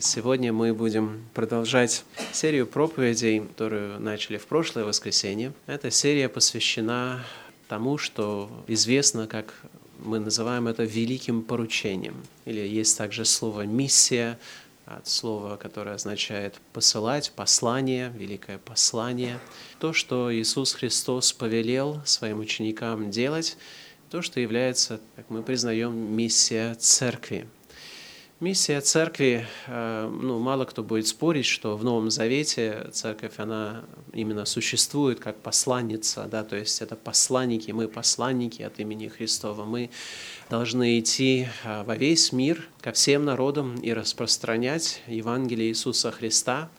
Сегодня мы будем продолжать серию проповедей, которую начали в прошлое воскресенье. Эта серия посвящена тому, что известно, как мы называем это великим поручением. Или есть также слово «миссия», от слова, которое означает «посылать», «послание», «великое послание». То, что Иисус Христос повелел своим ученикам делать, то, что является, как мы признаем, миссия Церкви – Миссия церкви, э, ну, мало кто будет спорить, что в Новом Завете церковь, она именно существует как посланница, да, то есть это посланники, мы посланники от имени Христова, мы должны идти э, во весь мир, ко всем народам и распространять Евангелие Иисуса Христа.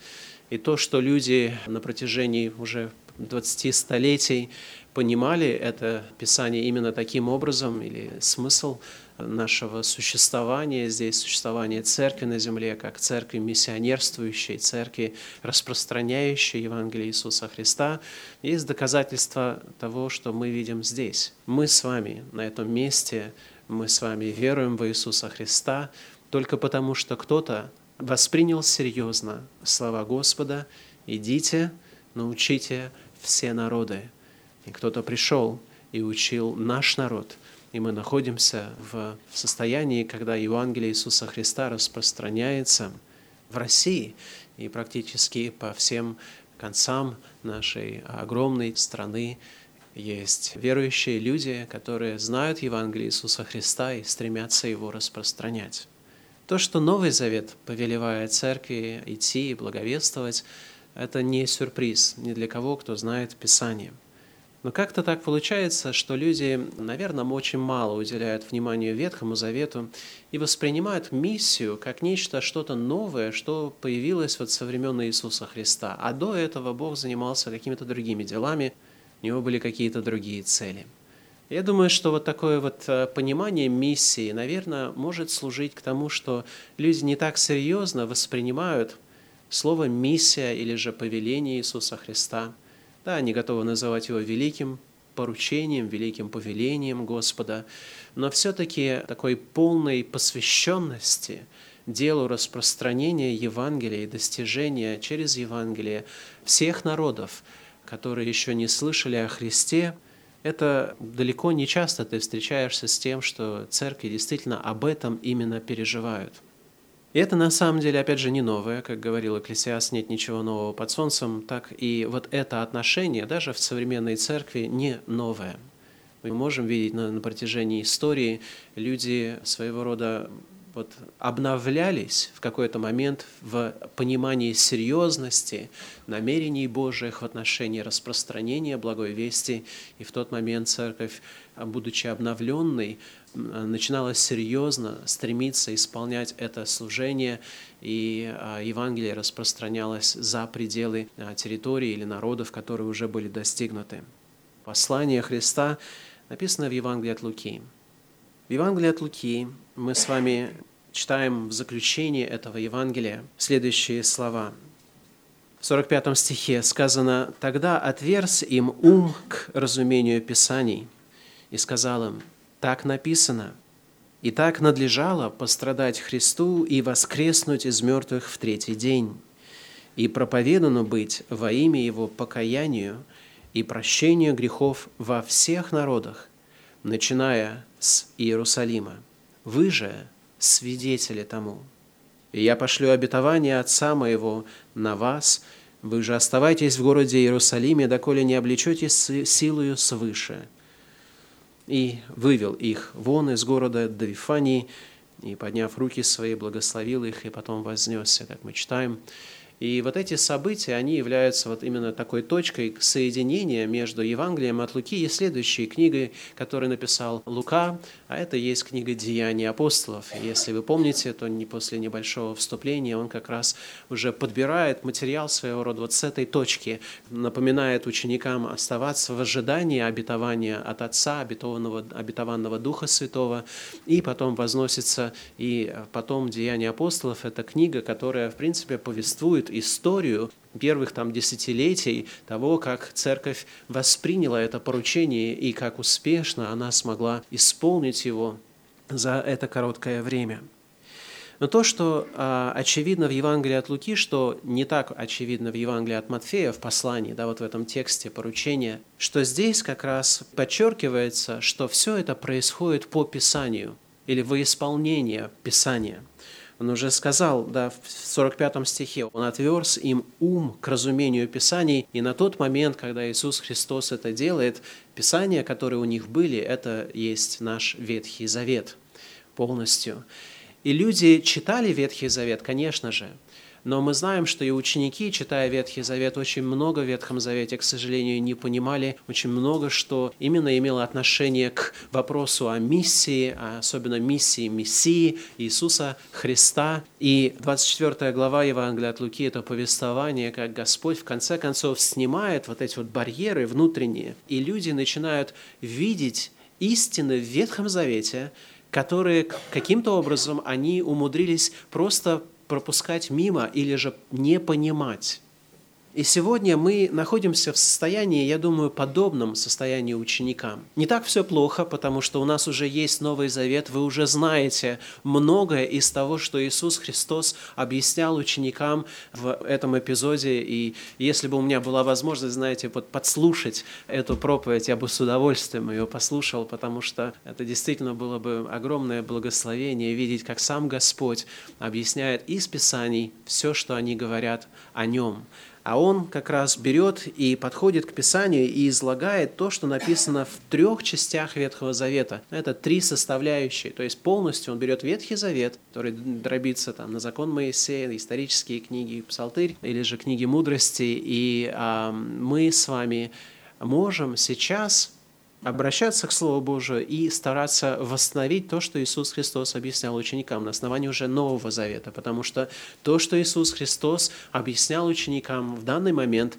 И то, что люди на протяжении уже 20 столетий понимали это Писание именно таким образом, или смысл нашего существования здесь, существования церкви на земле, как церкви миссионерствующей, церкви, распространяющей Евангелие Иисуса Христа, есть доказательство того, что мы видим здесь. Мы с вами на этом месте, мы с вами веруем в Иисуса Христа только потому, что кто-то воспринял серьезно слова Господа «Идите, научите все народы». И кто-то пришел и учил наш народ – и мы находимся в состоянии, когда Евангелие Иисуса Христа распространяется в России и практически по всем концам нашей огромной страны есть верующие люди, которые знают Евангелие Иисуса Христа и стремятся его распространять. То, что Новый Завет повелевает церкви идти и благовествовать, это не сюрприз ни для кого, кто знает Писание – но как-то так получается, что люди, наверное, очень мало уделяют вниманию Ветхому Завету и воспринимают миссию как нечто, что-то новое, что появилось вот со времен Иисуса Христа. А до этого Бог занимался какими-то другими делами, у него были какие-то другие цели. Я думаю, что вот такое вот э, понимание миссии, наверное, может служить к тому, что люди не так серьезно воспринимают слово «миссия» или же «повеление Иисуса Христа», да, они готовы называть его великим поручением, великим повелением Господа, но все-таки такой полной посвященности делу распространения Евангелия и достижения через Евангелие всех народов, которые еще не слышали о Христе, это далеко не часто ты встречаешься с тем, что церкви действительно об этом именно переживают – и это на самом деле, опять же, не новое, как говорил Экклесиас, нет ничего нового под солнцем, так и вот это отношение даже в современной церкви не новое. Мы можем видеть на, на протяжении истории люди своего рода вот обновлялись в какой-то момент в понимании серьезности намерений Божьих в отношении распространения благой вести, и в тот момент церковь, будучи обновленной, начинала серьезно стремиться исполнять это служение, и а, Евангелие распространялось за пределы а, территории или народов, которые уже были достигнуты. Послание Христа написано в Евангелии от Луки. В Евангелии от Луки мы с вами читаем в заключении этого Евангелия следующие слова. В 45 стихе сказано, «Тогда отверз им ум к разумению Писаний и сказал им, так написано. И так надлежало пострадать Христу и воскреснуть из мертвых в третий день, и проповедано быть во имя Его покаянию и прощению грехов во всех народах, начиная с Иерусалима. Вы же свидетели тому. И я пошлю обетование Отца моего на вас, вы же оставайтесь в городе Иерусалиме, доколе не облечетесь силою свыше – и вывел их вон из города до Вифании, и, подняв руки свои, благословил их, и потом вознесся, как мы читаем. И вот эти события, они являются вот именно такой точкой соединения между Евангелием от Луки и следующей книгой, которую написал Лука, а это есть книга «Деяний апостолов». Если вы помните, то не после небольшого вступления он как раз уже подбирает материал своего рода вот с этой точки, напоминает ученикам оставаться в ожидании обетования от Отца, обетованного, обетованного Духа Святого, и потом возносится, и потом «Деяния апостолов» – это книга, которая, в принципе, повествует историю первых там десятилетий того, как церковь восприняла это поручение и как успешно она смогла исполнить его за это короткое время. Но то, что а, очевидно в Евангелии от Луки, что не так очевидно в Евангелии от Матфея, в послании, да, вот в этом тексте поручения, что здесь как раз подчеркивается, что все это происходит по Писанию или во исполнение Писания. Он уже сказал, да, в 45 стихе, он отверз им ум к разумению Писаний, и на тот момент, когда Иисус Христос это делает, Писания, которые у них были, это есть наш Ветхий Завет полностью. И люди читали Ветхий Завет, конечно же, но мы знаем, что и ученики, читая Ветхий Завет, очень много в Ветхом Завете, к сожалению, не понимали, очень много, что именно имело отношение к вопросу о миссии, а особенно миссии Мессии Иисуса Христа. И 24 глава Евангелия от Луки – это повествование, как Господь в конце концов снимает вот эти вот барьеры внутренние, и люди начинают видеть истины в Ветхом Завете, которые каким-то образом они умудрились просто пропускать мимо или же не понимать. И сегодня мы находимся в состоянии, я думаю, подобном состоянии ученикам. Не так все плохо, потому что у нас уже есть Новый Завет, вы уже знаете многое из того, что Иисус Христос объяснял ученикам в этом эпизоде. И если бы у меня была возможность, знаете, подслушать эту проповедь, я бы с удовольствием ее послушал, потому что это действительно было бы огромное благословение видеть, как сам Господь объясняет из Писаний все, что они говорят о Нем а он как раз берет и подходит к Писанию и излагает то, что написано в трех частях Ветхого Завета. Это три составляющие, то есть полностью он берет Ветхий Завет, который дробится там, на закон Моисея, исторические книги, псалтырь или же книги мудрости, и а, мы с вами можем сейчас обращаться к Слову Божию и стараться восстановить то, что Иисус Христос объяснял ученикам на основании уже Нового Завета, потому что то, что Иисус Христос объяснял ученикам в данный момент,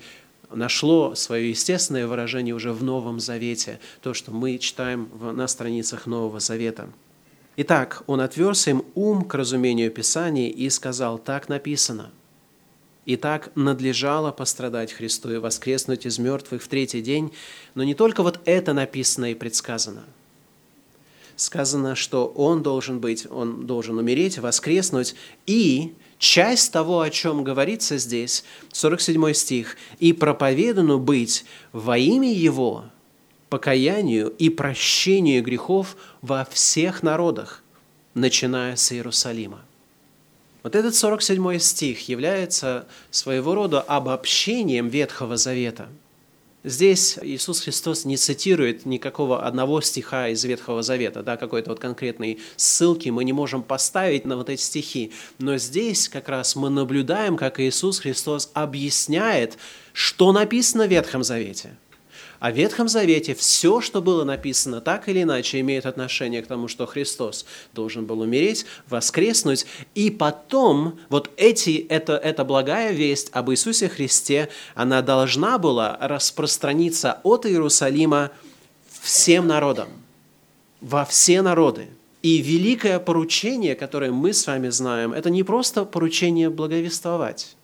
нашло свое естественное выражение уже в Новом Завете, то, что мы читаем на страницах Нового Завета. Итак, он отверз им ум к разумению Писания и сказал, так написано – и так надлежало пострадать Христу и воскреснуть из мертвых в третий день. Но не только вот это написано и предсказано. Сказано, что Он должен быть, Он должен умереть, воскреснуть. И часть того, о чем говорится здесь, 47 стих, «И проповедану быть во имя Его покаянию и прощению грехов во всех народах, начиная с Иерусалима». Вот этот 47 стих является своего рода обобщением Ветхого Завета. Здесь Иисус Христос не цитирует никакого одного стиха из Ветхого Завета, да, какой-то вот конкретной ссылки мы не можем поставить на вот эти стихи. Но здесь как раз мы наблюдаем, как Иисус Христос объясняет, что написано в Ветхом Завете – о Ветхом Завете все, что было написано, так или иначе имеет отношение к тому, что Христос должен был умереть, воскреснуть, и потом вот эти, это, эта благая весть об Иисусе Христе, она должна была распространиться от Иерусалима всем народам, во все народы. И великое поручение, которое мы с вами знаем, это не просто поручение благовествовать.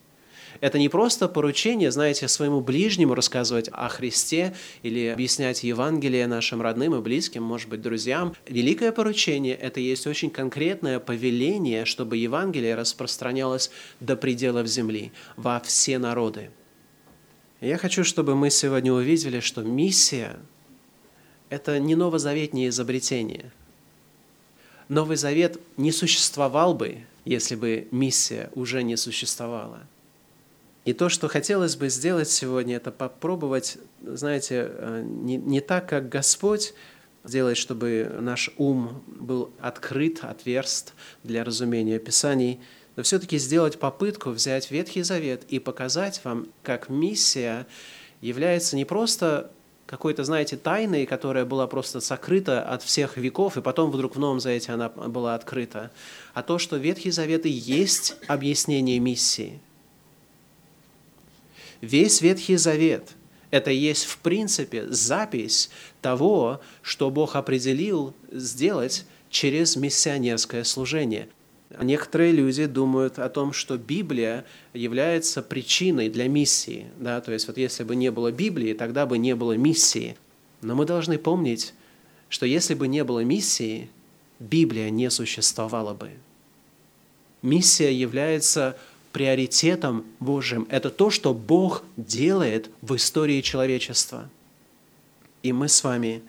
Это не просто поручение, знаете, своему ближнему рассказывать о Христе или объяснять Евангелие нашим родным и близким, может быть, друзьям. Великое поручение – это есть очень конкретное повеление, чтобы Евангелие распространялось до пределов земли, во все народы. Я хочу, чтобы мы сегодня увидели, что миссия – это не новозаветнее изобретение. Новый Завет не существовал бы, если бы миссия уже не существовала – и то, что хотелось бы сделать сегодня, это попробовать, знаете, э, не, не так, как Господь сделать, чтобы наш ум был открыт, отверст для разумения Писаний, но все-таки сделать попытку взять Ветхий Завет и показать вам, как миссия является не просто какой-то, знаете, тайной, которая была просто сокрыта от всех веков, и потом вдруг в Новом Завете она была открыта, а то, что Ветхий Завет и есть объяснение миссии – Весь Ветхий Завет – это есть в принципе запись того, что Бог определил сделать через миссионерское служение. Некоторые люди думают о том, что Библия является причиной для миссии. Да? То есть вот если бы не было Библии, тогда бы не было миссии. Но мы должны помнить, что если бы не было миссии, Библия не существовала бы. Миссия является приоритетом Божьим. Это то, что Бог делает в истории человечества. И мы с вами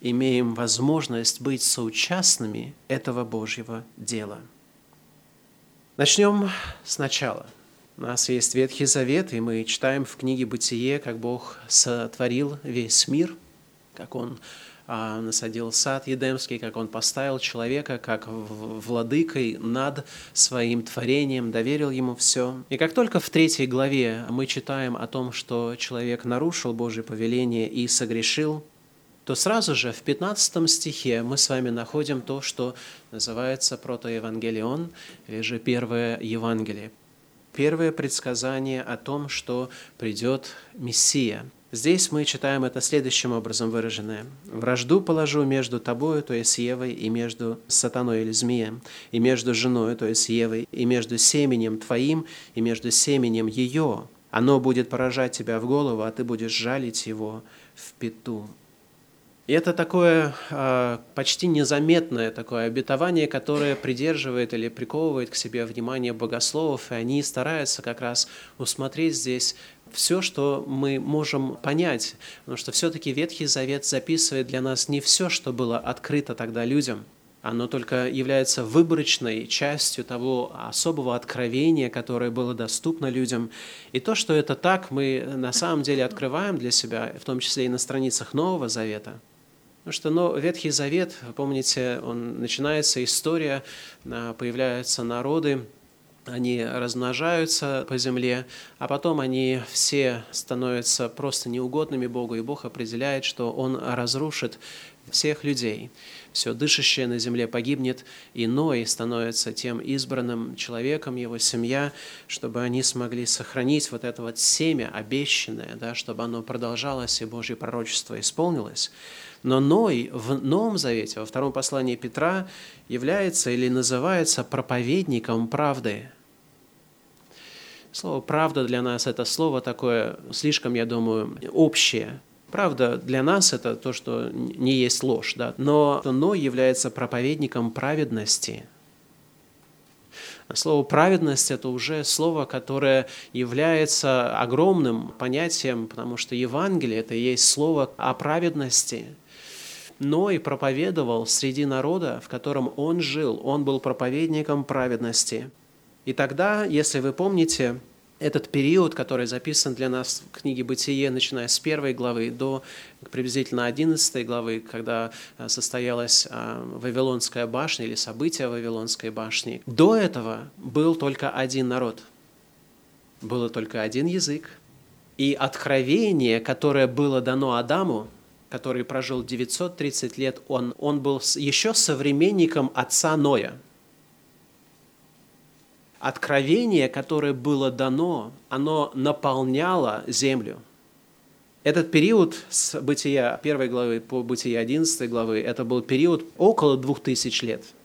имеем возможность быть соучастными этого Божьего дела. Начнем сначала. У нас есть Ветхий Завет, и мы читаем в книге «Бытие», как Бог сотворил весь мир, как Он насадил сад Едемский, как Он поставил человека как владыкой над своим творением, доверил ему все. И как только в третьей главе мы читаем о том, что человек нарушил Божье повеление и согрешил, то сразу же в 15 стихе мы с вами находим то, что называется протоевангелион, или же первое Евангелие. Первое предсказание о том, что придет Мессия. Здесь мы читаем это следующим образом выраженное. «Вражду положу между тобою, то есть Евой, и между сатаной или змеем, и между женой, то есть Евой, и между семенем твоим, и между семенем ее. Оно будет поражать тебя в голову, а ты будешь жалить его в пету». И это такое э, почти незаметное такое обетование, которое придерживает или приковывает к себе внимание богословов, и они стараются как раз усмотреть здесь все, что мы можем понять, потому что все-таки Ветхий Завет записывает для нас не все, что было открыто тогда людям, оно только является выборочной частью того особого откровения, которое было доступно людям. И то, что это так, мы на самом деле открываем для себя, в том числе и на страницах Нового Завета – Потому что ну, Ветхий Завет, помните, он начинается, история, а, появляются народы, они размножаются по земле, а потом они все становятся просто неугодными Богу, и Бог определяет, что Он разрушит всех людей. Все дышащее на земле погибнет, и Ной становится тем избранным человеком, его семья, чтобы они смогли сохранить вот это вот семя обещанное, да, чтобы оно продолжалось, и Божье пророчество исполнилось. Но Ной в Новом Завете, во втором послании Петра, является или называется проповедником правды. Слово «правда» для нас – это слово такое слишком, я думаю, общее. Правда для нас – это то, что не есть ложь, да? но Ной является проповедником праведности – Слово «праведность» – это уже слово, которое является огромным понятием, потому что Евангелие – это и есть слово о праведности – но и проповедовал среди народа, в котором он жил. Он был проповедником праведности. И тогда, если вы помните, этот период, который записан для нас в книге «Бытие», начиная с первой главы до приблизительно 11 главы, когда э, состоялась э, Вавилонская башня или события Вавилонской башни, до этого был только один народ, было только один язык, и откровение, которое было дано Адаму, который прожил 930 лет, он, он был еще современником отца Ноя. Откровение, которое было дано, оно наполняло землю. Этот период с бытия 1 главы по бытие 11 главы, это был период около 2000 лет –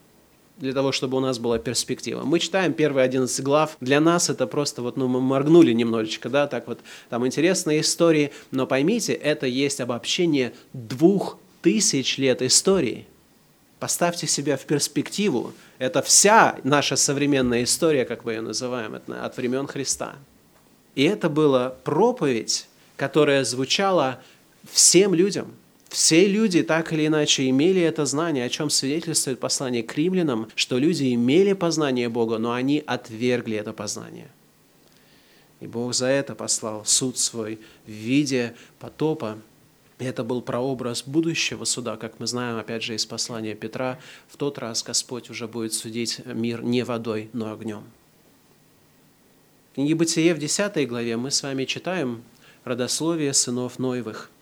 для того, чтобы у нас была перспектива. Мы читаем первые 11 глав, для нас это просто вот, ну, мы моргнули немножечко, да, так вот, там интересные истории, но поймите, это есть обобщение двух тысяч лет истории. Поставьте себя в перспективу, это вся наша современная история, как мы ее называем, от времен Христа. И это была проповедь, которая звучала всем людям – все люди так или иначе имели это знание, о чем свидетельствует послание к римлянам, что люди имели познание Бога, но они отвергли это познание. И Бог за это послал суд свой в виде потопа. Это был прообраз будущего суда, как мы знаем, опять же, из послания Петра. В тот раз Господь уже будет судить мир не водой, но огнем. В книге Бытие в 10 главе мы с вами читаем родословие сынов Ноевых –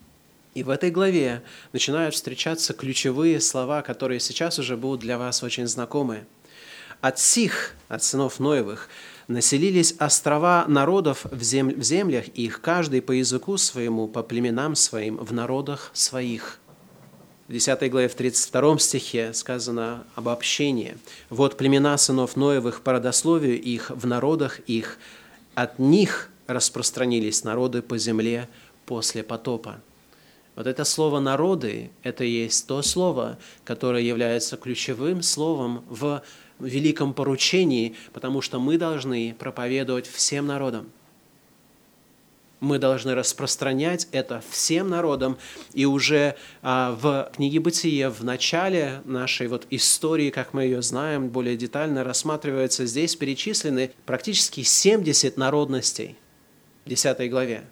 и в этой главе начинают встречаться ключевые слова, которые сейчас уже будут для вас очень знакомы. От сих, от сынов Ноевых, населились острова народов в, зем... в землях их, каждый по языку своему, по племенам своим, в народах своих. В 10 главе, в 32 стихе сказано об общении. «Вот племена сынов Ноевых по родословию их, в народах их, от них распространились народы по земле после потопа». Вот это слово «народы» – это есть то слово, которое является ключевым словом в великом поручении, потому что мы должны проповедовать всем народам. Мы должны распространять это всем народам. И уже а, в книге «Бытие», в начале нашей вот истории, как мы ее знаем, более детально рассматривается, здесь перечислены практически 70 народностей в 10 главе.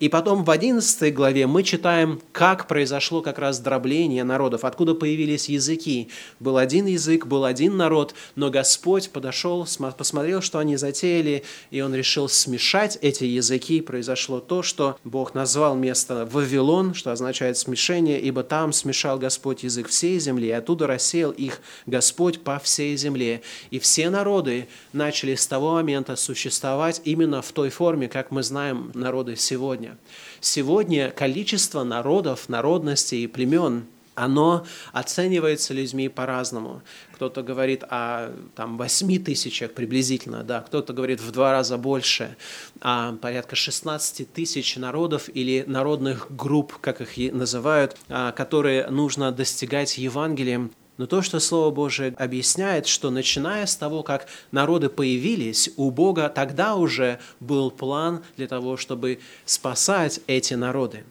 И потом в 11 главе мы читаем, как произошло как раз дробление народов, откуда появились языки. Был один язык, был один народ, но Господь подошел, посмотрел, что они затеяли, и Он решил смешать эти языки. Произошло то, что Бог назвал место Вавилон, что означает смешение, ибо там смешал Господь язык всей земли, и оттуда рассеял их Господь по всей земле. И все народы начали с того момента существовать именно в той форме, как мы знаем народы сегодня сегодня. Сегодня количество народов, народностей и племен оно оценивается людьми по-разному. Кто-то говорит о там, 8 тысячах приблизительно, да, кто-то говорит в два раза больше, а порядка 16 тысяч народов или народных групп, как их называют, а, которые нужно достигать Евангелием но то, что Слово Божие объясняет, что начиная с того, как народы появились, у Бога тогда уже был план для того, чтобы спасать эти народы.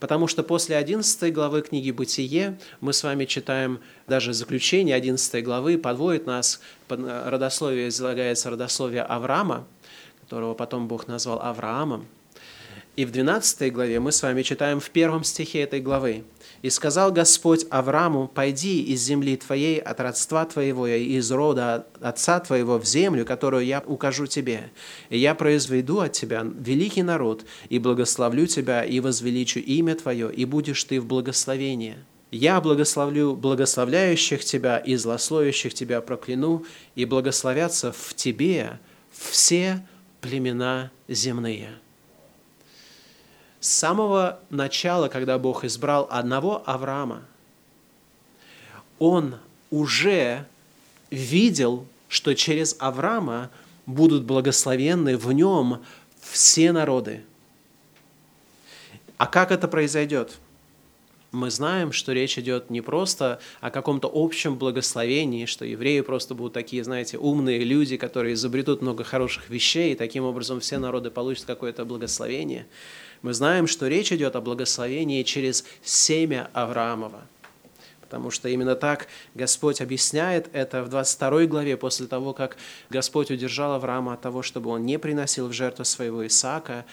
Потому что после 11 главы книги «Бытие» мы с вами читаем даже заключение 11 главы, подводит нас, под родословие излагается родословие Авраама, которого потом Бог назвал Авраамом. И в 12 главе мы с вами читаем в первом стихе этой главы – и сказал Господь Аврааму, «Пойди из земли твоей, от родства твоего и из рода отца твоего в землю, которую я укажу тебе, и я произведу от тебя великий народ, и благословлю тебя, и возвеличу имя твое, и будешь ты в благословении. Я благословлю благословляющих тебя и злословящих тебя прокляну, и благословятся в тебе все племена земные». С самого начала, когда Бог избрал одного Авраама, он уже видел, что через Авраама будут благословенны в нем все народы. А как это произойдет? Мы знаем, что речь идет не просто о каком-то общем благословении, что евреи просто будут такие, знаете, умные люди, которые изобретут много хороших вещей, и таким образом все народы получат какое-то благословение – мы знаем, что речь идет о благословении через семя Авраамова. Потому что именно так Господь объясняет это в 22 главе, после того, как Господь удержал Авраама от того, чтобы он не приносил в жертву своего Исаака,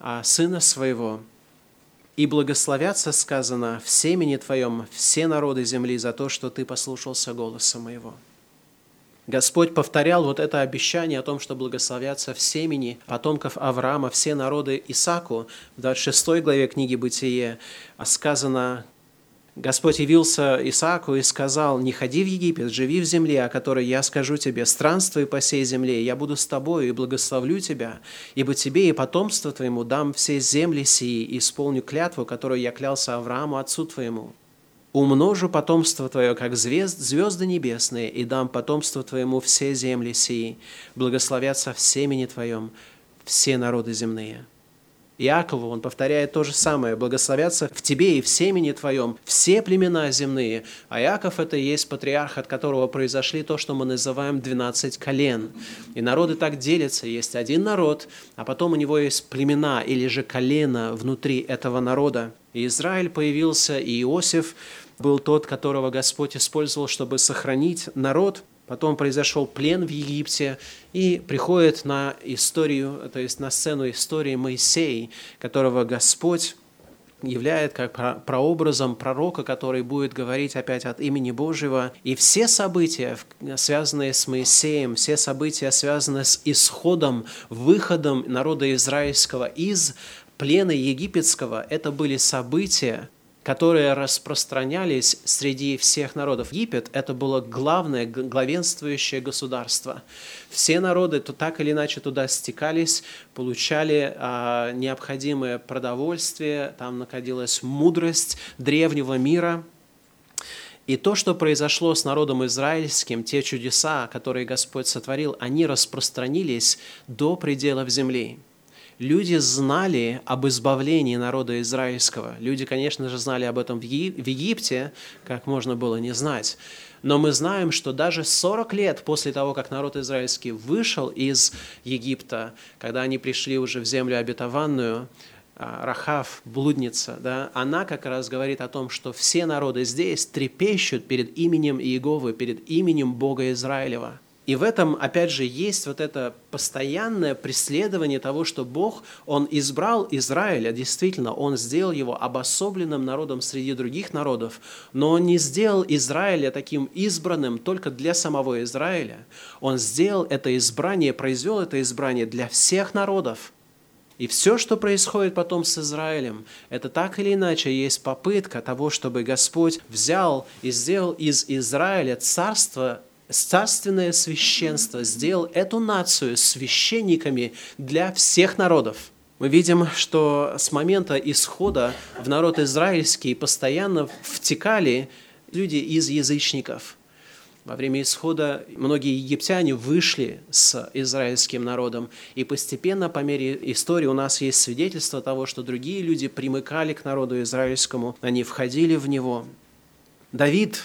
а сына своего. «И благословятся, сказано, в семени твоем все народы земли за то, что ты послушался голоса моего». Господь повторял вот это обещание о том, что благословятся в семени потомков Авраама все народы Исаку. В 26 главе книги Бытие сказано, Господь явился Исааку и сказал, «Не ходи в Египет, живи в земле, о которой я скажу тебе, странствуй по всей земле, я буду с тобою и благословлю тебя, ибо тебе и потомство твоему дам все земли сии, и исполню клятву, которую я клялся Аврааму, отцу твоему» умножу потомство твое, как звезд, звезды небесные, и дам потомство твоему все земли сии, благословятся в семени твоем все народы земные». Иакову он повторяет то же самое. «Благословятся в тебе и в семени твоем все племена земные». А Иаков – это и есть патриарх, от которого произошли то, что мы называем «двенадцать колен». И народы так делятся. Есть один народ, а потом у него есть племена или же колено внутри этого народа. Израиль появился, и Иосиф был тот, которого Господь использовал, чтобы сохранить народ – Потом произошел плен в Египте, и приходит на историю, то есть на сцену истории Моисей, которого Господь являет как прообразом пророка, который будет говорить опять от имени Божьего. И все события, связанные с Моисеем, все события, связанные с исходом, выходом народа израильского из плена египетского, это были события, которые распространялись среди всех народов. Египет – это было главное, главенствующее государство. Все народы то так или иначе туда стекались, получали а, необходимое продовольствие, там находилась мудрость древнего мира. И то, что произошло с народом израильским, те чудеса, которые Господь сотворил, они распространились до пределов земли. Люди знали об избавлении народа израильского. Люди, конечно же, знали об этом в Египте, как можно было не знать. Но мы знаем, что даже 40 лет после того, как народ израильский вышел из Египта, когда они пришли уже в землю обетованную, а, Рахав, блудница, да, она как раз говорит о том, что все народы здесь трепещут перед именем Иеговы, перед именем Бога Израилева. И в этом, опять же, есть вот это постоянное преследование того, что Бог, Он избрал Израиля, действительно, Он сделал его обособленным народом среди других народов, но Он не сделал Израиля таким избранным только для самого Израиля. Он сделал это избрание, произвел это избрание для всех народов. И все, что происходит потом с Израилем, это так или иначе есть попытка того, чтобы Господь взял и сделал из Израиля царство царственное священство сделал эту нацию священниками для всех народов. Мы видим, что с момента исхода в народ израильский постоянно втекали люди из язычников. Во время исхода многие египтяне вышли с израильским народом, и постепенно, по мере истории, у нас есть свидетельство того, что другие люди примыкали к народу израильскому, они входили в него. Давид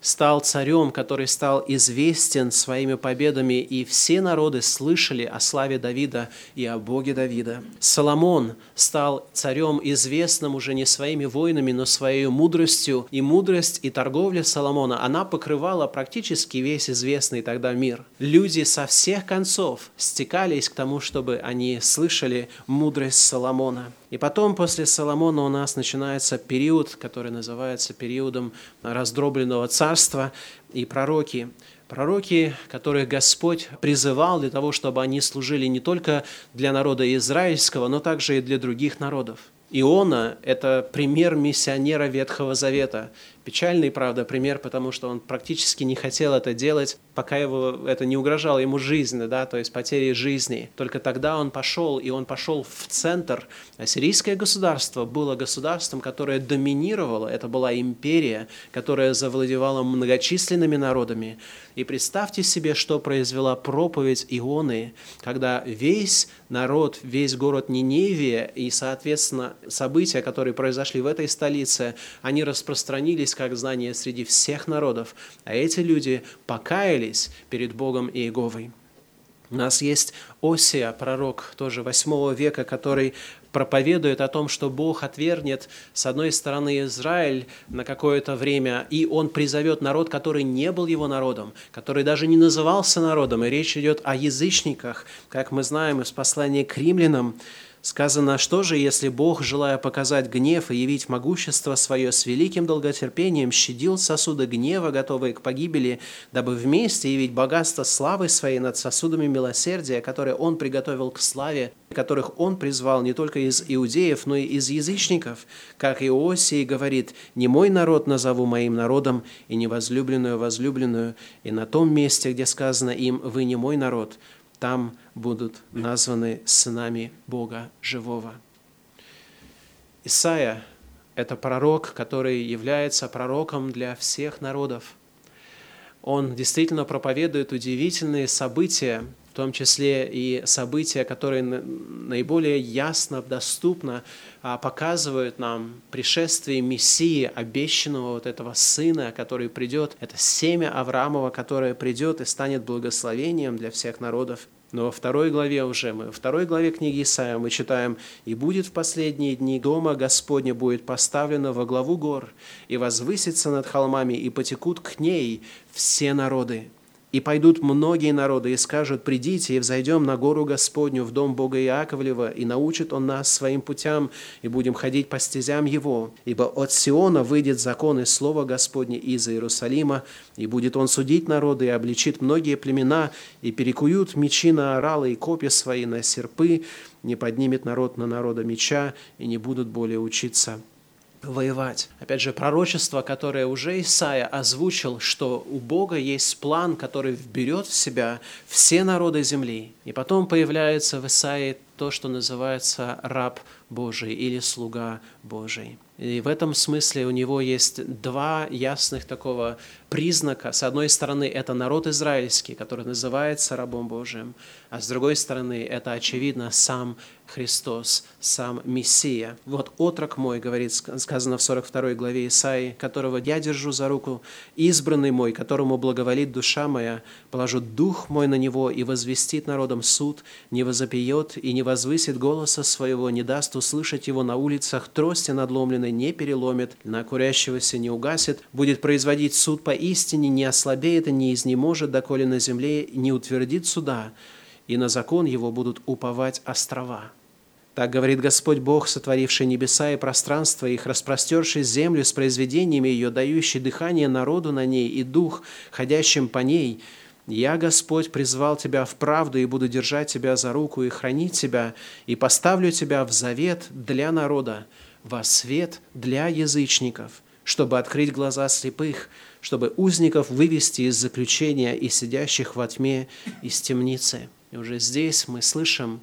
стал царем, который стал известен своими победами, и все народы слышали о славе Давида и о Боге Давида. Соломон стал царем, известным уже не своими воинами, но своей мудростью, и мудрость и торговля Соломона, она покрывала практически весь известный тогда мир. Люди со всех концов стекались к тому, чтобы они слышали мудрость Соломона. И потом, после Соломона, у нас начинается период, который называется периодом раздробленного царства, и пророки. Пророки, которых Господь призывал для того, чтобы они служили не только для народа израильского, но также и для других народов. Иона – это пример миссионера Ветхого Завета. Печальный, правда, пример, потому что он практически не хотел это делать, пока его, это не угрожало ему жизни, да, то есть потери жизни. Только тогда он пошел, и он пошел в центр. Ассирийское государство было государством, которое доминировало, это была империя, которая завладевала многочисленными народами. И представьте себе, что произвела проповедь Ионы, когда весь народ, весь город Ниневия и, соответственно, события, которые произошли в этой столице, они распространились как знание среди всех народов, а эти люди покаялись перед Богом и Иеговой. У нас есть Осия, пророк тоже 8 века, который проповедует о том, что Бог отвергнет, с одной стороны, Израиль на какое-то время, и Он призовет народ, который не был его народом, который даже не назывался народом, и речь идет о язычниках, как мы знаем из послания к римлянам, Сказано, что же, если Бог, желая показать гнев и явить могущество свое с великим долготерпением, щадил сосуды гнева, готовые к погибели, дабы вместе явить богатство славы своей над сосудами милосердия, которые Он приготовил к славе, которых Он призвал не только из иудеев, но и из язычников, как Иосий говорит, «Не мой народ назову моим народом, и не возлюбленную возлюбленную». И на том месте, где сказано им «Вы не мой народ», там будут названы сынами Бога живого. Исаия – это пророк, который является пророком для всех народов. Он действительно проповедует удивительные события, в том числе и события, которые наиболее ясно, доступно показывают нам пришествие Мессии, обещанного вот этого Сына, который придет. Это семя Авраамова, которое придет и станет благословением для всех народов. Но во второй главе уже мы, во второй главе книги Исаия мы читаем, «И будет в последние дни дома Господня будет поставлено во главу гор, и возвысится над холмами, и потекут к ней все народы, и пойдут многие народы и скажут, «Придите и взойдем на гору Господню, в дом Бога Иаковлева, и научит Он нас своим путям, и будем ходить по стезям Его. Ибо от Сиона выйдет закон и слово Господне из Иерусалима, и будет Он судить народы, и обличит многие племена, и перекуют мечи на оралы и копья свои на серпы, не поднимет народ на народа меча, и не будут более учиться воевать. Опять же, пророчество, которое уже Исаия озвучил, что у Бога есть план, который вберет в себя все народы земли. И потом появляется в Исаии то, что называется раб Божий или слуга Божий. И в этом смысле у него есть два ясных такого признака. С одной стороны, это народ израильский, который называется рабом Божиим, а с другой стороны, это, очевидно, сам Христос, сам Мессия. Вот отрок мой, говорит, сказано в 42 главе Исаии, которого я держу за руку, избранный мой, которому благоволит душа моя, положу дух мой на него и возвестит народом суд, не возопьет и не возвысит голоса своего, не даст услышать его на улицах, трости надломленной не переломит, на курящегося не угасит, будет производить суд по истине, не ослабеет и не изнеможет, доколе на земле не утвердит суда, и на закон его будут уповать острова. Так говорит Господь Бог, сотворивший небеса и пространство их, распростерший землю с произведениями ее, дающий дыхание народу на ней и дух, ходящим по ней. Я, Господь, призвал тебя в правду и буду держать тебя за руку и хранить тебя, и поставлю тебя в завет для народа, во свет для язычников, чтобы открыть глаза слепых, чтобы узников вывести из заключения и сидящих во тьме из темницы. И уже здесь мы слышим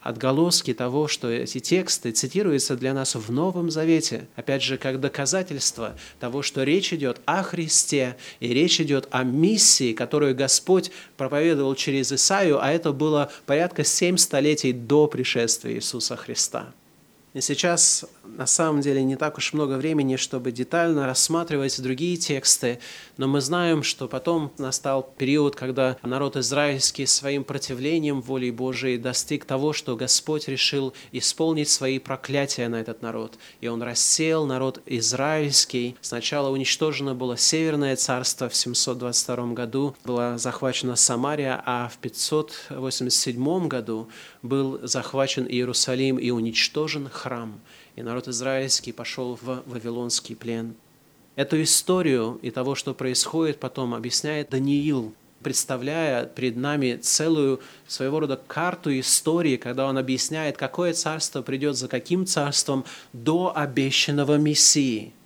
отголоски того, что эти тексты цитируются для нас в Новом Завете, опять же, как доказательство того, что речь идет о Христе, и речь идет о миссии, которую Господь проповедовал через Исаию, а это было порядка семь столетий до пришествия Иисуса Христа. И сейчас на самом деле не так уж много времени, чтобы детально рассматривать другие тексты, но мы знаем, что потом настал период, когда народ израильский своим противлением воле Божией достиг того, что Господь решил исполнить свои проклятия на этот народ. И Он рассеял народ израильский. Сначала уничтожено было Северное царство в 722 году, была захвачена Самария, а в 587 году был захвачен Иерусалим и уничтожен храм, и народ израильский пошел в Вавилонский плен. Эту историю и того, что происходит потом, объясняет Даниил, представляя перед нами целую своего рода карту истории, когда он объясняет, какое царство придет за каким царством до обещанного Мессии –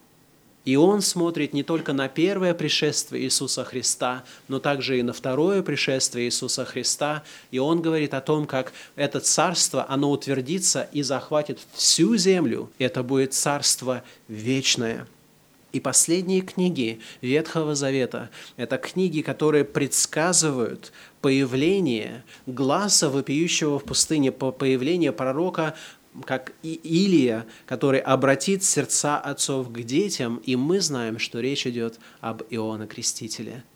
и он смотрит не только на первое пришествие Иисуса Христа, но также и на второе пришествие Иисуса Христа. И он говорит о том, как это царство, оно утвердится и захватит всю землю. Это будет царство вечное. И последние книги Ветхого Завета – это книги, которые предсказывают появление глаза вопиющего в пустыне, появление пророка как и Илия, который обратит сердца отцов к детям, и мы знаем, что речь идет об Иоанне Крестителе –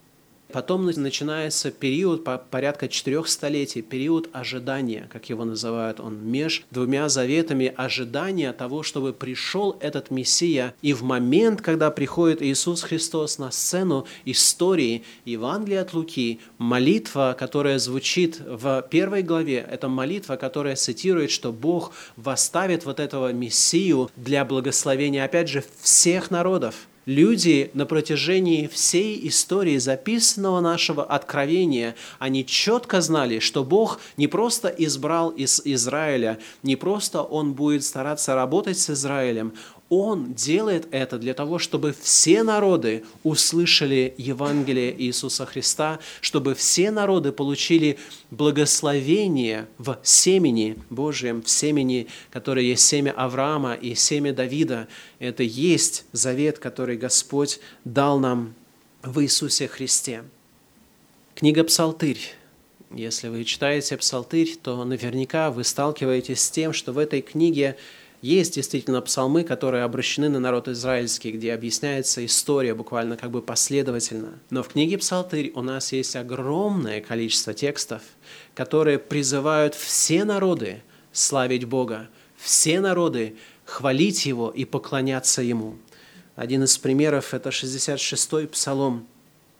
Потом начинается период по порядка четырех столетий, период ожидания, как его называют он, меж двумя заветами ожидания того, чтобы пришел этот Мессия. И в момент, когда приходит Иисус Христос на сцену истории Евангелия от Луки, молитва, которая звучит в первой главе, это молитва, которая цитирует, что Бог восставит вот этого Мессию для благословения, опять же, всех народов люди на протяжении всей истории записанного нашего откровения, они четко знали, что Бог не просто избрал из Израиля, не просто Он будет стараться работать с Израилем, он делает это для того, чтобы все народы услышали Евангелие Иисуса Христа, чтобы все народы получили благословение в семени Божьем, в семени, которое есть семя Авраама и семя Давида. Это есть завет, который Господь дал нам в Иисусе Христе. Книга «Псалтырь». Если вы читаете «Псалтырь», то наверняка вы сталкиваетесь с тем, что в этой книге – есть действительно псалмы, которые обращены на народ израильский, где объясняется история буквально как бы последовательно. Но в книге «Псалтырь» у нас есть огромное количество текстов, которые призывают все народы славить Бога, все народы хвалить Его и поклоняться Ему. Один из примеров – это 66-й псалом –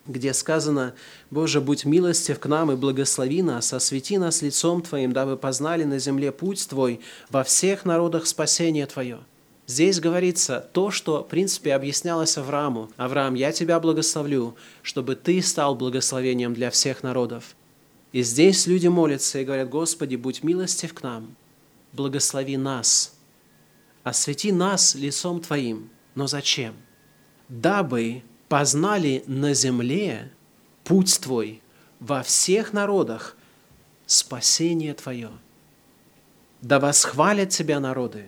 где сказано, «Боже, будь милостив к нам и благослови нас, освети нас лицом Твоим, дабы познали на земле путь Твой, во всех народах спасение Твое». Здесь говорится то, что, в принципе, объяснялось Аврааму. «Авраам, я тебя благословлю, чтобы ты стал благословением для всех народов». И здесь люди молятся и говорят, «Господи, будь милостив к нам, благослови нас, освети нас лицом Твоим». Но зачем? Дабы познали на земле путь Твой во всех народах, спасение Твое. Да восхвалят Тебя народы,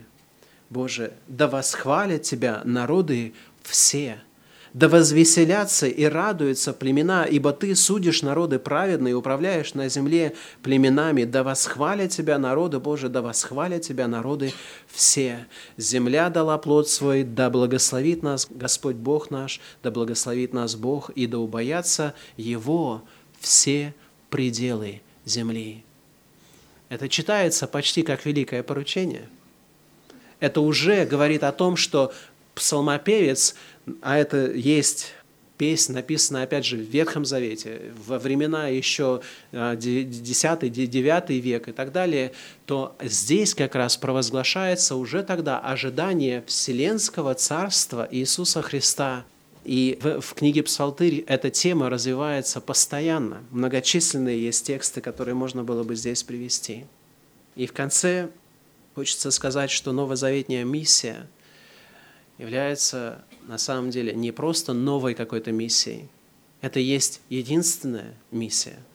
Боже, да восхвалят Тебя народы все, Да возвеселятся и радуются племена, ибо ты судишь народы праведные, управляешь на земле племенами. Да восхвалят тебя народы Божии, да восхвалят тебя народы все. Земля дала плод свой, да благословит нас Господь Бог наш, да благословит нас Бог, и да убоятся Его все пределы земли. Это читается почти как великое поручение. Это уже говорит о том, что псалмопевец, а это есть песня, написанная, опять же, в Ветхом Завете, во времена еще 10-9 а, век и так далее, то здесь как раз провозглашается уже тогда ожидание Вселенского Царства Иисуса Христа. И в, в книге Псалтырь эта тема развивается постоянно. Многочисленные есть тексты, которые можно было бы здесь привести. И в конце хочется сказать, что новозаветняя миссия – является на самом деле не просто новой какой-то миссией. Это есть единственная миссия –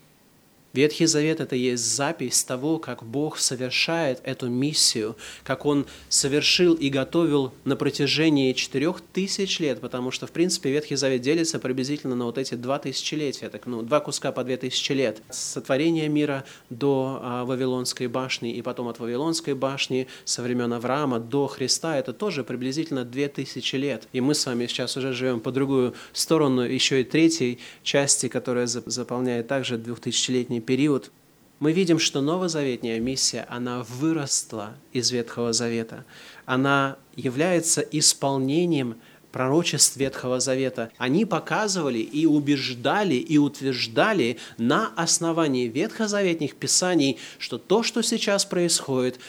Ветхий Завет – это есть запись того, как Бог совершает эту миссию, как Он совершил и готовил на протяжении четырех тысяч лет, потому что, в принципе, Ветхий Завет делится приблизительно на вот эти два тысячелетия, так, ну, два куска по две тысячи лет. Сотворение мира до а, Вавилонской башни и потом от Вавилонской башни со времен Авраама до Христа – это тоже приблизительно две тысячи лет. И мы с вами сейчас уже живем по другую сторону еще и третьей части, которая заполняет также двухтысячелетний период, мы видим, что новозаветняя миссия, она выросла из Ветхого Завета. Она является исполнением пророчеств Ветхого Завета. Они показывали и убеждали и утверждали на основании ветхозаветных писаний, что то, что сейчас происходит,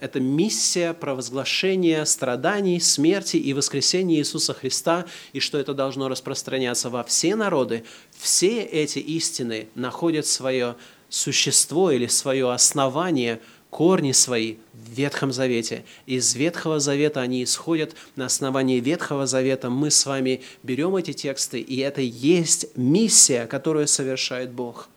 это миссия провозглашения страданий, смерти и воскресения Иисуса Христа, и что это должно распространяться во все народы. Все эти истины находят свое существо или свое основание, корни свои в Ветхом Завете. Из Ветхого Завета они исходят. На основании Ветхого Завета мы с вами берем эти тексты, и это есть миссия, которую совершает Бог –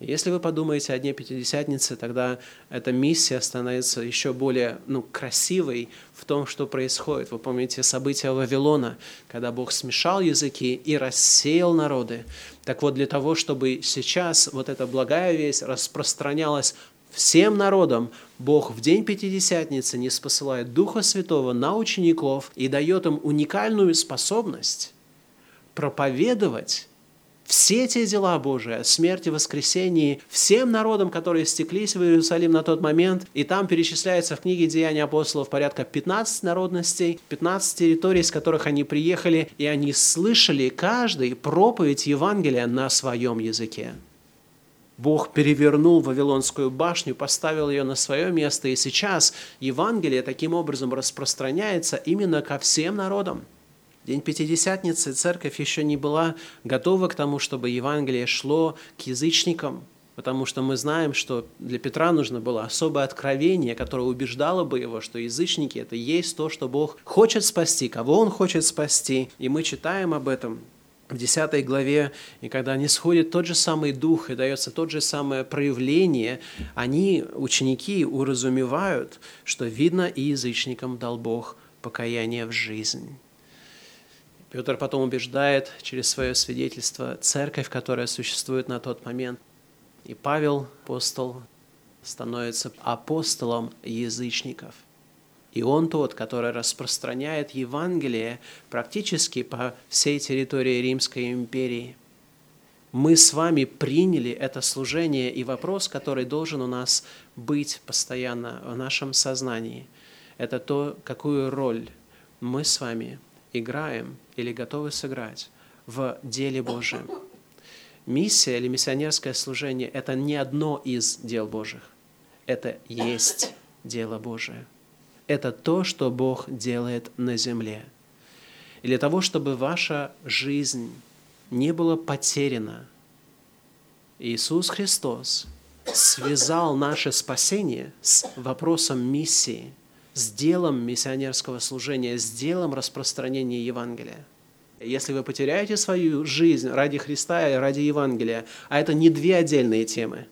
если вы подумаете о Дне Пятидесятницы, тогда эта миссия становится еще более ну, красивой в том, что происходит. Вы помните события Вавилона, когда Бог смешал языки и рассеял народы. Так вот, для того, чтобы сейчас вот эта благая весть распространялась всем народам, Бог в день Пятидесятницы не спосылает Духа Святого на учеников и дает им уникальную способность проповедовать все те дела Божии, о смерти, воскресении, всем народам, которые стеклись в Иерусалим на тот момент, и там перечисляется в книге Деяния апостолов порядка 15 народностей, 15 территорий, с которых они приехали, и они слышали каждый проповедь Евангелия на своем языке. Бог перевернул Вавилонскую башню, поставил ее на свое место, и сейчас Евангелие таким образом распространяется именно ко всем народам – День Пятидесятницы церковь еще не была готова к тому, чтобы Евангелие шло к язычникам, потому что мы знаем, что для Петра нужно было особое откровение, которое убеждало бы его, что язычники – это есть то, что Бог хочет спасти, кого Он хочет спасти. И мы читаем об этом в 10 главе, и когда не сходит тот же самый дух и дается тот же самое проявление, они, ученики, уразумевают, что видно и язычникам дал Бог покаяние в жизнь. Петр потом убеждает через свое свидетельство церковь, которая существует на тот момент. И Павел, апостол, становится апостолом язычников. И он тот, который распространяет Евангелие практически по всей территории Римской империи. Мы с вами приняли это служение, и вопрос, который должен у нас быть постоянно в нашем сознании, это то, какую роль мы с вами играем или готовы сыграть в деле Божьем. Миссия или миссионерское служение – это не одно из дел Божьих. Это есть дело Божие. Это то, что Бог делает на земле. И для того, чтобы ваша жизнь не была потеряна, Иисус Христос связал наше спасение с вопросом миссии – с делом миссионерского служения, с делом распространения Евангелия. Если вы потеряете свою жизнь ради Христа и ради Евангелия, а это не две отдельные темы,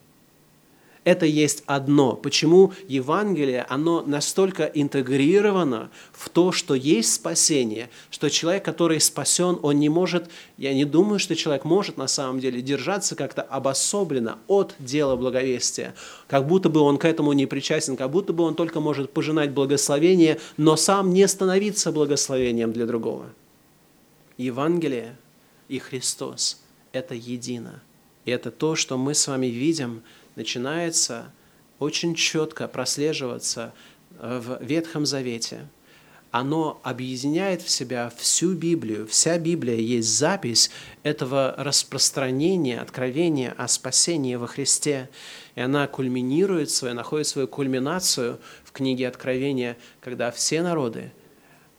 это есть одно. Почему Евангелие, оно настолько интегрировано в то, что есть спасение, что человек, который спасен, он не может, я не думаю, что человек может на самом деле держаться как-то обособленно от дела благовестия, как будто бы он к этому не причастен, как будто бы он только может пожинать благословение, но сам не становиться благословением для другого. Евангелие и Христос – это едино. И это то, что мы с вами видим – начинается очень четко прослеживаться э, в Ветхом Завете. Оно объединяет в себя всю Библию. Вся Библия есть запись этого распространения, откровения о спасении во Христе. И она кульминирует свою, находит свою кульминацию в книге Откровения, когда все народы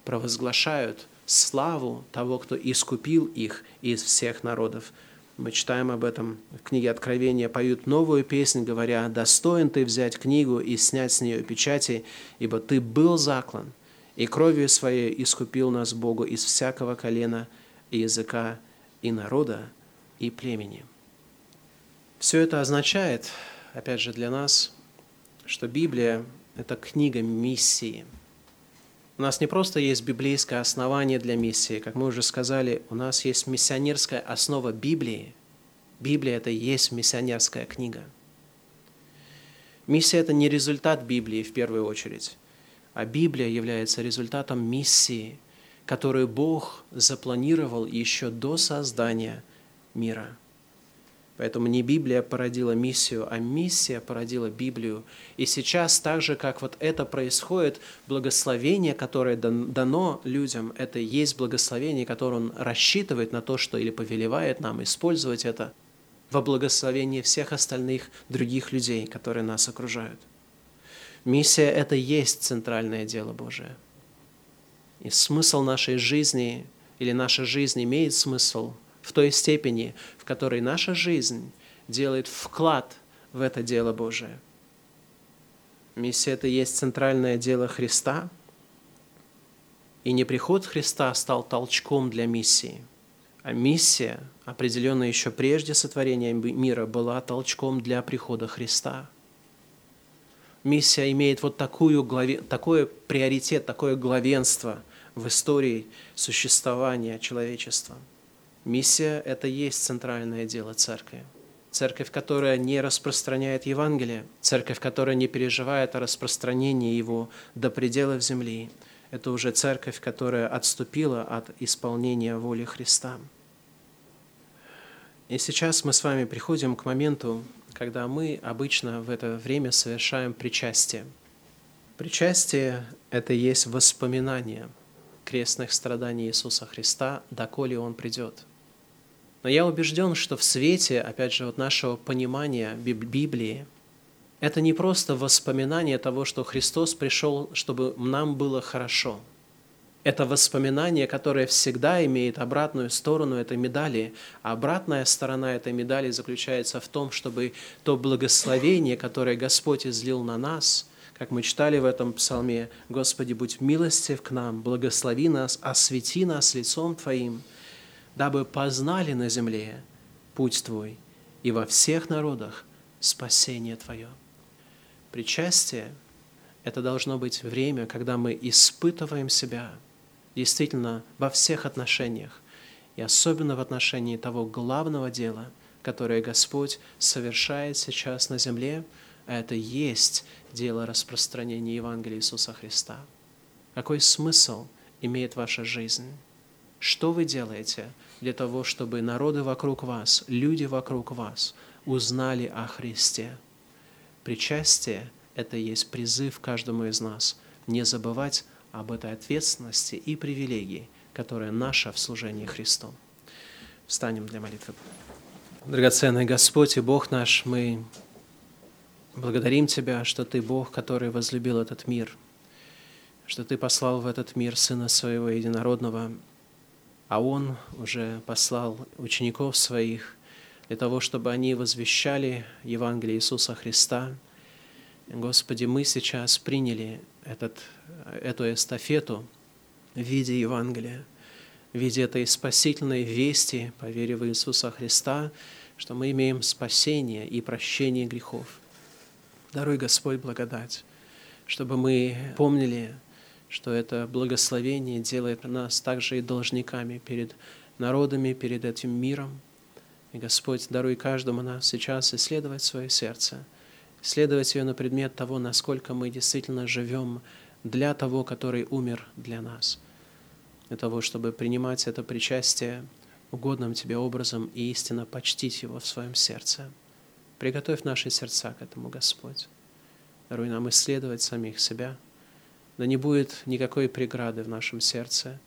провозглашают славу того, кто искупил их из всех народов мы читаем об этом в книге Откровения, поют новую песнь, говоря, «Достоин ты взять книгу и снять с нее печати, ибо ты был заклан, и кровью своей искупил нас Богу из всякого колена и языка, и народа, и племени». Все это означает, опять же, для нас, что Библия – это книга миссии – у нас не просто есть библейское основание для миссии, как мы уже сказали, у нас есть миссионерская основа Библии. Библия – это и есть миссионерская книга. Миссия – это не результат Библии в первую очередь, а Библия является результатом миссии, которую Бог запланировал еще до создания мира – Поэтому не Библия породила миссию, а миссия породила Библию. И сейчас, так же, как вот это происходит, благословение, которое дано людям, это и есть благословение, которое он рассчитывает на то, что или повелевает нам использовать это во благословении всех остальных других людей, которые нас окружают. Миссия – это и есть центральное дело Божие. И смысл нашей жизни, или наша жизнь имеет смысл – в той степени, в которой наша жизнь делает вклад в это дело Божие. Миссия – это есть центральное дело Христа, и не приход Христа стал толчком для миссии, а миссия, определенная еще прежде сотворения мира, была толчком для прихода Христа. Миссия имеет вот такую главе, такой приоритет, такое главенство в истории существования человечества – Миссия – это есть центральное дело церкви. Церковь, которая не распространяет Евангелие, церковь, которая не переживает о распространении его до пределов земли, это уже церковь, которая отступила от исполнения воли Христа. И сейчас мы с вами приходим к моменту, когда мы обычно в это время совершаем причастие. Причастие – это есть воспоминание крестных страданий Иисуса Христа, доколе Он придет – но я убежден, что в свете, опять же, вот нашего понимания Библии, это не просто воспоминание того, что Христос пришел, чтобы нам было хорошо. Это воспоминание, которое всегда имеет обратную сторону этой медали. А обратная сторона этой медали заключается в том, чтобы то благословение, которое Господь излил на нас, как мы читали в этом псалме, «Господи, будь милостив к нам, благослови нас, освети нас лицом Твоим», дабы познали на земле путь Твой и во всех народах спасение Твое. Причастие – это должно быть время, когда мы испытываем себя действительно во всех отношениях, и особенно в отношении того главного дела, которое Господь совершает сейчас на земле, а это есть дело распространения Евангелия Иисуса Христа. Какой смысл имеет ваша жизнь? Что вы делаете – для того, чтобы народы вокруг вас, люди вокруг вас узнали о Христе. Причастие – это есть призыв каждому из нас не забывать об этой ответственности и привилегии, которая наша в служении Христу. Встанем для молитвы. Драгоценный Господь и Бог наш, мы благодарим Тебя, что Ты Бог, который возлюбил этот мир, что Ты послал в этот мир Сына Своего Единородного, а Он уже послал учеников своих для того, чтобы они возвещали Евангелие Иисуса Христа. Господи, мы сейчас приняли этот, эту эстафету в виде Евангелия, в виде этой спасительной вести, по вере в Иисуса Христа, что мы имеем спасение и прощение грехов. Даруй, Господь, благодать, чтобы мы помнили, что это благословение делает нас также и должниками перед народами, перед этим миром. И, Господь, даруй каждому нас сейчас исследовать свое сердце, исследовать ее на предмет того, насколько мы действительно живем для того, который умер для нас, для того, чтобы принимать это причастие угодным Тебе образом и истинно почтить Его в своем сердце. Приготовь наши сердца к этому, Господь. Даруй нам исследовать самих себя. Да не будет никакой преграды в нашем сердце,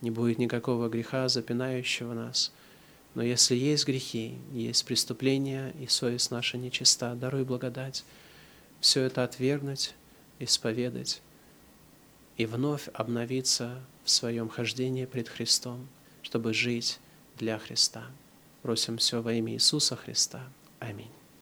не будет никакого греха, запинающего нас. Но если есть грехи, есть преступления, и совесть наша нечиста, даруй благодать, все это отвергнуть, исповедать и вновь обновиться в своем хождении пред Христом, чтобы жить для Христа. Просим все во имя Иисуса Христа. Аминь.